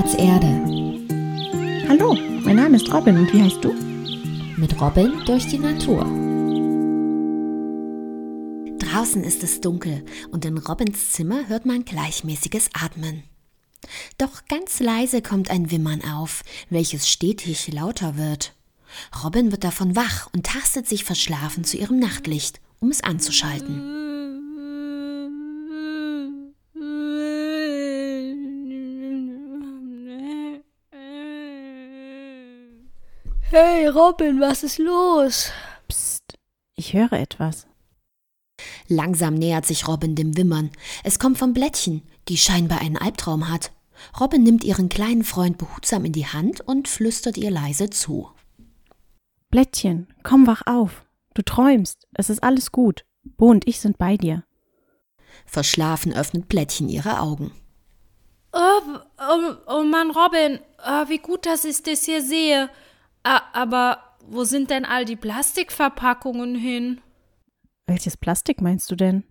Platz Erde. Hallo, mein Name ist Robin und wie heißt du? Mit Robin durch die Natur. Draußen ist es dunkel und in Robins Zimmer hört man gleichmäßiges Atmen. Doch ganz leise kommt ein Wimmern auf, welches stetig lauter wird. Robin wird davon wach und tastet sich verschlafen zu ihrem Nachtlicht, um es anzuschalten. Hey Robin, was ist los? Psst, ich höre etwas. Langsam nähert sich Robin dem Wimmern. Es kommt vom Blättchen, die scheinbar einen Albtraum hat. Robin nimmt ihren kleinen Freund behutsam in die Hand und flüstert ihr leise zu. Blättchen, komm wach auf. Du träumst. Es ist alles gut. Bo und ich sind bei dir. Verschlafen öffnet Blättchen ihre Augen. Oh, oh, oh Mann, Robin, oh, wie gut, dass ich das hier sehe. Ah, aber wo sind denn all die Plastikverpackungen hin? Welches Plastik meinst du denn?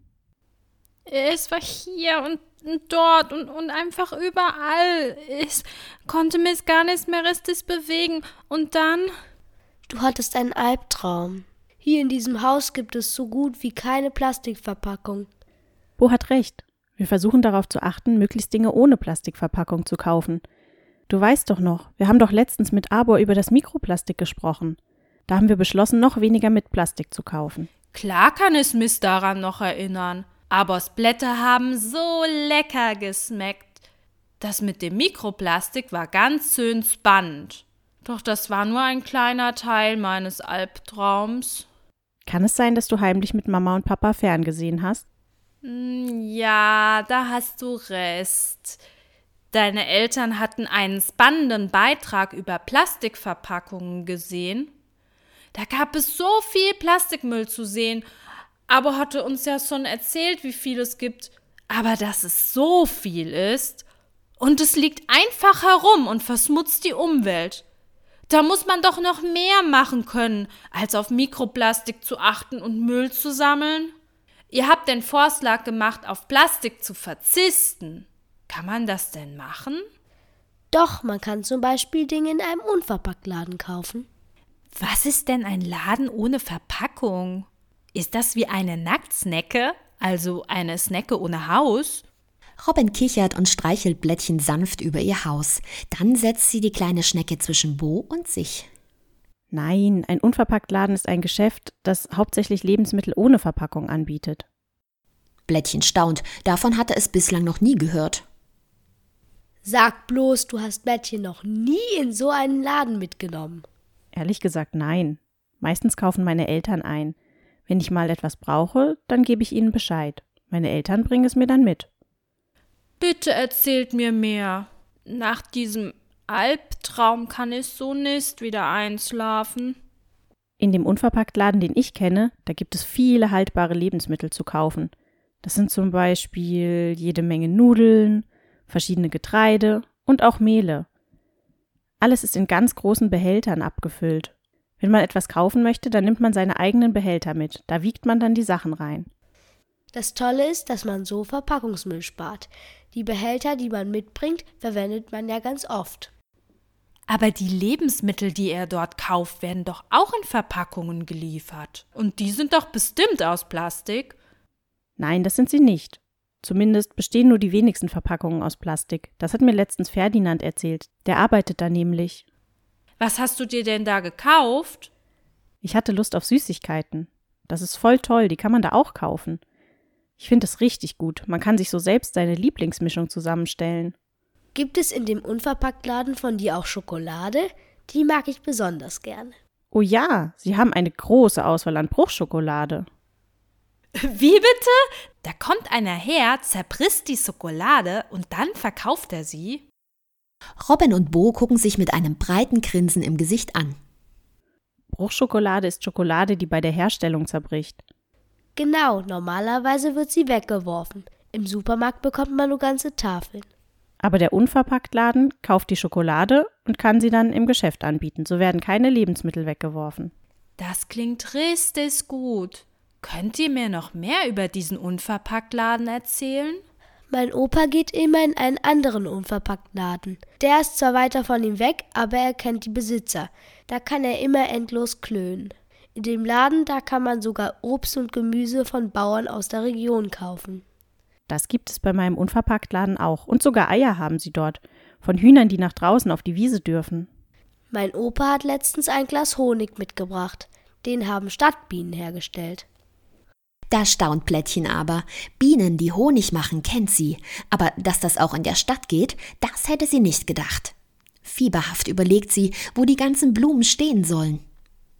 Es war hier und, und dort und, und einfach überall. Ich konnte mich gar nicht mehr richtig bewegen. Und dann. Du hattest einen Albtraum. Hier in diesem Haus gibt es so gut wie keine Plastikverpackung. Bo hat recht. Wir versuchen darauf zu achten, möglichst Dinge ohne Plastikverpackung zu kaufen. Du weißt doch noch, wir haben doch letztens mit Arbor über das Mikroplastik gesprochen. Da haben wir beschlossen, noch weniger mit Plastik zu kaufen. Klar kann es mich daran noch erinnern. Abers Blätter haben so lecker geschmeckt. Das mit dem Mikroplastik war ganz schön spannend. Doch das war nur ein kleiner Teil meines Albtraums. Kann es sein, dass du heimlich mit Mama und Papa ferngesehen hast? Hm, ja, da hast du recht. Deine Eltern hatten einen spannenden Beitrag über Plastikverpackungen gesehen. Da gab es so viel Plastikmüll zu sehen, aber hatte uns ja schon erzählt, wie viel es gibt. Aber dass es so viel ist und es liegt einfach herum und verschmutzt die Umwelt. Da muss man doch noch mehr machen können, als auf Mikroplastik zu achten und Müll zu sammeln. Ihr habt den Vorschlag gemacht, auf Plastik zu verzichten. Kann man das denn machen? Doch, man kann zum Beispiel Dinge in einem Unverpacktladen kaufen. Was ist denn ein Laden ohne Verpackung? Ist das wie eine Nacktsnecke, also eine Snecke ohne Haus? Robin kichert und streichelt Blättchen sanft über ihr Haus. Dann setzt sie die kleine Schnecke zwischen Bo und sich. Nein, ein Unverpacktladen ist ein Geschäft, das hauptsächlich Lebensmittel ohne Verpackung anbietet. Blättchen staunt, davon hatte es bislang noch nie gehört. Sag bloß, du hast Blättchen noch nie in so einen Laden mitgenommen. Ehrlich gesagt, nein. Meistens kaufen meine Eltern ein. Wenn ich mal etwas brauche, dann gebe ich ihnen Bescheid. Meine Eltern bringen es mir dann mit. Bitte erzählt mir mehr. Nach diesem Albtraum kann ich so nicht wieder einschlafen. In dem Unverpacktladen, den ich kenne, da gibt es viele haltbare Lebensmittel zu kaufen. Das sind zum Beispiel jede Menge Nudeln, verschiedene Getreide und auch Mehle. Alles ist in ganz großen Behältern abgefüllt. Wenn man etwas kaufen möchte, dann nimmt man seine eigenen Behälter mit. Da wiegt man dann die Sachen rein. Das Tolle ist, dass man so Verpackungsmüll spart. Die Behälter, die man mitbringt, verwendet man ja ganz oft. Aber die Lebensmittel, die er dort kauft, werden doch auch in Verpackungen geliefert. Und die sind doch bestimmt aus Plastik. Nein, das sind sie nicht. Zumindest bestehen nur die wenigsten Verpackungen aus Plastik. Das hat mir letztens Ferdinand erzählt. Der arbeitet da nämlich. Was hast du dir denn da gekauft? Ich hatte Lust auf Süßigkeiten. Das ist voll toll, die kann man da auch kaufen. Ich finde es richtig gut. Man kann sich so selbst seine Lieblingsmischung zusammenstellen. Gibt es in dem Unverpacktladen von dir auch Schokolade? Die mag ich besonders gern. Oh ja, sie haben eine große Auswahl an Bruchschokolade. Wie bitte? Da kommt einer her, zerbrißt die Schokolade und dann verkauft er sie? Robin und Bo gucken sich mit einem breiten Grinsen im Gesicht an. Bruchschokolade ist Schokolade, die bei der Herstellung zerbricht. Genau, normalerweise wird sie weggeworfen. Im Supermarkt bekommt man nur ganze Tafeln. Aber der Unverpacktladen kauft die Schokolade und kann sie dann im Geschäft anbieten. So werden keine Lebensmittel weggeworfen. Das klingt richtig gut. Könnt ihr mir noch mehr über diesen Unverpacktladen erzählen? Mein Opa geht immer in einen anderen Unverpacktladen. Der ist zwar weiter von ihm weg, aber er kennt die Besitzer. Da kann er immer endlos klönen. In dem Laden, da kann man sogar Obst und Gemüse von Bauern aus der Region kaufen. Das gibt es bei meinem Unverpacktladen auch. Und sogar Eier haben sie dort. Von Hühnern, die nach draußen auf die Wiese dürfen. Mein Opa hat letztens ein Glas Honig mitgebracht. Den haben Stadtbienen hergestellt. Da staunt Plättchen aber. Bienen, die Honig machen, kennt sie. Aber dass das auch in der Stadt geht, das hätte sie nicht gedacht. Fieberhaft überlegt sie, wo die ganzen Blumen stehen sollen.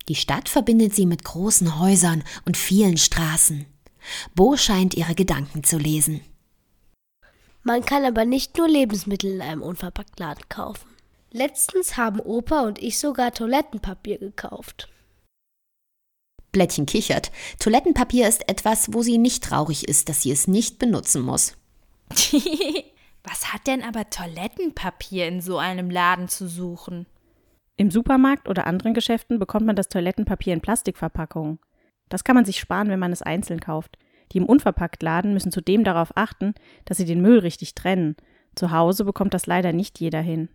Die Stadt verbindet sie mit großen Häusern und vielen Straßen. Bo scheint ihre Gedanken zu lesen. Man kann aber nicht nur Lebensmittel in einem Unverpacktladen kaufen. Letztens haben Opa und ich sogar Toilettenpapier gekauft. Blättchen kichert. Toilettenpapier ist etwas, wo sie nicht traurig ist, dass sie es nicht benutzen muss. Was hat denn aber Toilettenpapier in so einem Laden zu suchen? Im Supermarkt oder anderen Geschäften bekommt man das Toilettenpapier in Plastikverpackungen. Das kann man sich sparen, wenn man es einzeln kauft. Die im Unverpacktladen müssen zudem darauf achten, dass sie den Müll richtig trennen. Zu Hause bekommt das leider nicht jeder hin.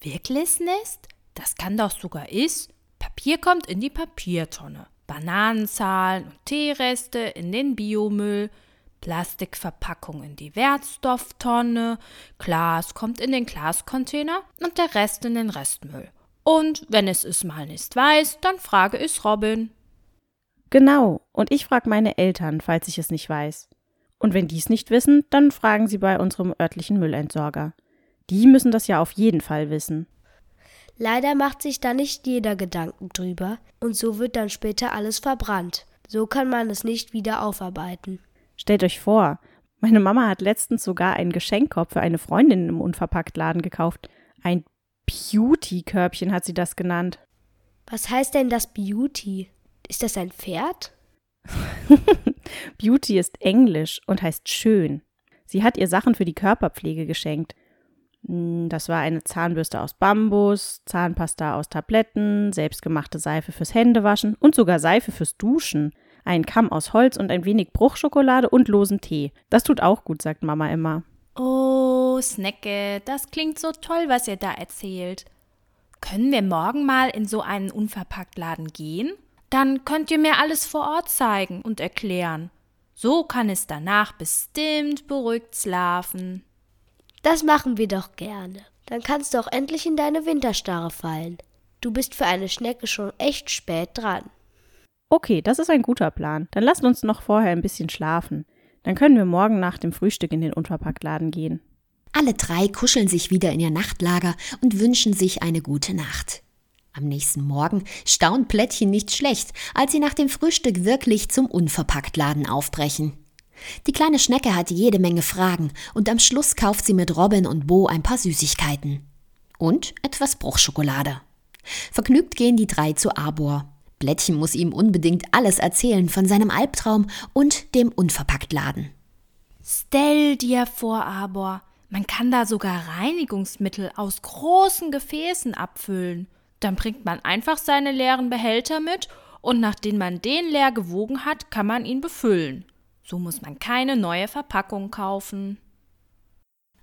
Wirklich nicht? Das kann doch sogar ich. Papier kommt in die Papiertonne. Bananenzahlen und Teereste in den Biomüll, Plastikverpackung in die Wertstofftonne, Glas kommt in den Glascontainer und der Rest in den Restmüll. Und wenn es es mal nicht weiß, dann frage ich Robin. Genau, und ich frage meine Eltern, falls ich es nicht weiß. Und wenn die es nicht wissen, dann fragen sie bei unserem örtlichen Müllentsorger. Die müssen das ja auf jeden Fall wissen. Leider macht sich da nicht jeder Gedanken drüber und so wird dann später alles verbrannt. So kann man es nicht wieder aufarbeiten. Stellt euch vor, meine Mama hat letztens sogar einen Geschenkkorb für eine Freundin im Unverpacktladen gekauft. Ein Beauty-Körbchen hat sie das genannt. Was heißt denn das Beauty? Ist das ein Pferd? Beauty ist Englisch und heißt schön. Sie hat ihr Sachen für die Körperpflege geschenkt. Hm, das war eine Zahnbürste aus Bambus, Zahnpasta aus Tabletten, selbstgemachte Seife fürs Händewaschen und sogar Seife fürs Duschen. Ein Kamm aus Holz und ein wenig Bruchschokolade und losen Tee. Das tut auch gut, sagt Mama immer. Oh, Snecke, das klingt so toll, was ihr da erzählt. Können wir morgen mal in so einen Unverpacktladen gehen? Dann könnt ihr mir alles vor Ort zeigen und erklären. So kann es danach bestimmt beruhigt schlafen. Das machen wir doch gerne. Dann kannst du auch endlich in deine Winterstarre fallen. Du bist für eine Schnecke schon echt spät dran. Okay, das ist ein guter Plan. Dann lasst uns noch vorher ein bisschen schlafen. Dann können wir morgen nach dem Frühstück in den Unverpacktladen gehen. Alle drei kuscheln sich wieder in ihr Nachtlager und wünschen sich eine gute Nacht. Am nächsten Morgen staunt Plättchen nicht schlecht, als sie nach dem Frühstück wirklich zum Unverpacktladen aufbrechen. Die kleine Schnecke hat jede Menge Fragen und am Schluss kauft sie mit Robin und Bo ein paar Süßigkeiten. Und etwas Bruchschokolade. Vergnügt gehen die drei zu Arbor. Blättchen muss ihm unbedingt alles erzählen von seinem Albtraum und dem Unverpacktladen. Stell dir vor, Arbor, man kann da sogar Reinigungsmittel aus großen Gefäßen abfüllen. Dann bringt man einfach seine leeren Behälter mit und nachdem man den leer gewogen hat, kann man ihn befüllen. So muss man keine neue Verpackung kaufen.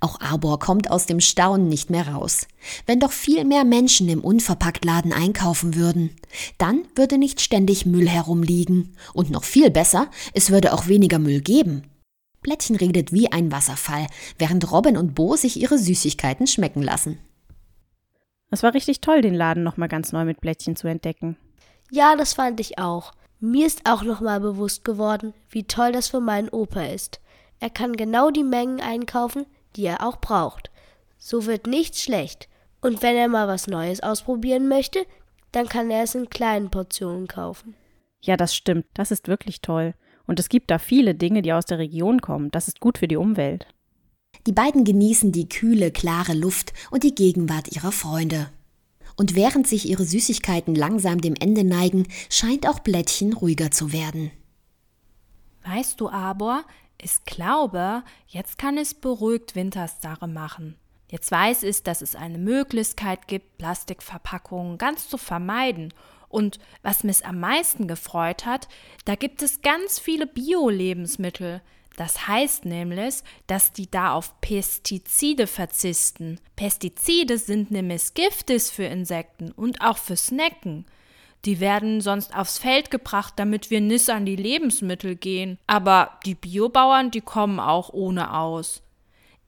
Auch Arbor kommt aus dem Staunen nicht mehr raus. Wenn doch viel mehr Menschen im Unverpacktladen einkaufen würden, dann würde nicht ständig Müll herumliegen. Und noch viel besser, es würde auch weniger Müll geben. Blättchen redet wie ein Wasserfall, während Robin und Bo sich ihre Süßigkeiten schmecken lassen. Es war richtig toll, den Laden nochmal ganz neu mit Blättchen zu entdecken. Ja, das fand ich auch. Mir ist auch nochmal bewusst geworden, wie toll das für meinen Opa ist. Er kann genau die Mengen einkaufen, die er auch braucht. So wird nichts schlecht. Und wenn er mal was Neues ausprobieren möchte, dann kann er es in kleinen Portionen kaufen. Ja, das stimmt. Das ist wirklich toll. Und es gibt da viele Dinge, die aus der Region kommen. Das ist gut für die Umwelt. Die beiden genießen die kühle, klare Luft und die Gegenwart ihrer Freunde. Und während sich ihre Süßigkeiten langsam dem Ende neigen, scheint auch Blättchen ruhiger zu werden. Weißt du, aber, ich glaube, jetzt kann es beruhigt Winterstarre machen. Jetzt weiß ich, dass es eine Möglichkeit gibt, Plastikverpackungen ganz zu vermeiden. Und was mich am meisten gefreut hat, da gibt es ganz viele Bio-Lebensmittel. Das heißt nämlich, dass die da auf Pestizide verzichten. Pestizide sind nämlich giftig für Insekten und auch für Snacken. Die werden sonst aufs Feld gebracht, damit wir nicht an die Lebensmittel gehen. Aber die Biobauern, die kommen auch ohne aus.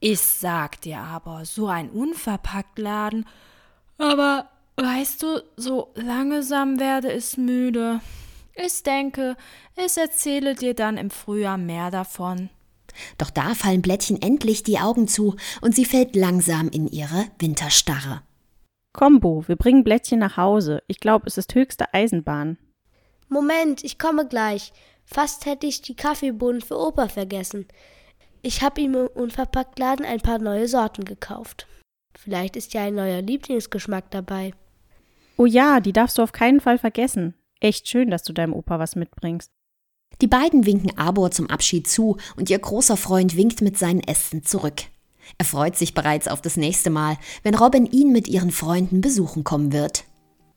Ich sag dir aber, so ein Unverpacktladen. Aber weißt du, so langsam werde ich müde. Ich denke, ich erzähle dir dann im Frühjahr mehr davon. Doch da fallen Blättchen endlich die Augen zu und sie fällt langsam in ihre Winterstarre. Kombo, wir bringen Blättchen nach Hause. Ich glaube, es ist höchste Eisenbahn. Moment, ich komme gleich. Fast hätte ich die Kaffeebohnen für Opa vergessen. Ich habe ihm im Unverpacktladen ein paar neue Sorten gekauft. Vielleicht ist ja ein neuer Lieblingsgeschmack dabei. Oh ja, die darfst du auf keinen Fall vergessen. Echt schön, dass du deinem Opa was mitbringst. Die beiden winken Arbor zum Abschied zu und ihr großer Freund winkt mit seinen Ästen zurück. Er freut sich bereits auf das nächste Mal, wenn Robin ihn mit ihren Freunden besuchen kommen wird.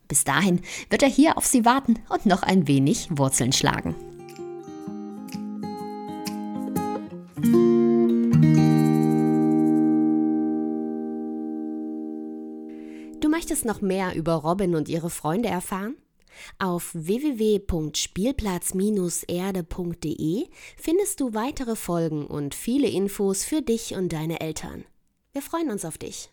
Bis dahin wird er hier auf sie warten und noch ein wenig Wurzeln schlagen. Du möchtest noch mehr über Robin und ihre Freunde erfahren? Auf www.spielplatz-erde.de findest du weitere Folgen und viele Infos für dich und deine Eltern. Wir freuen uns auf dich.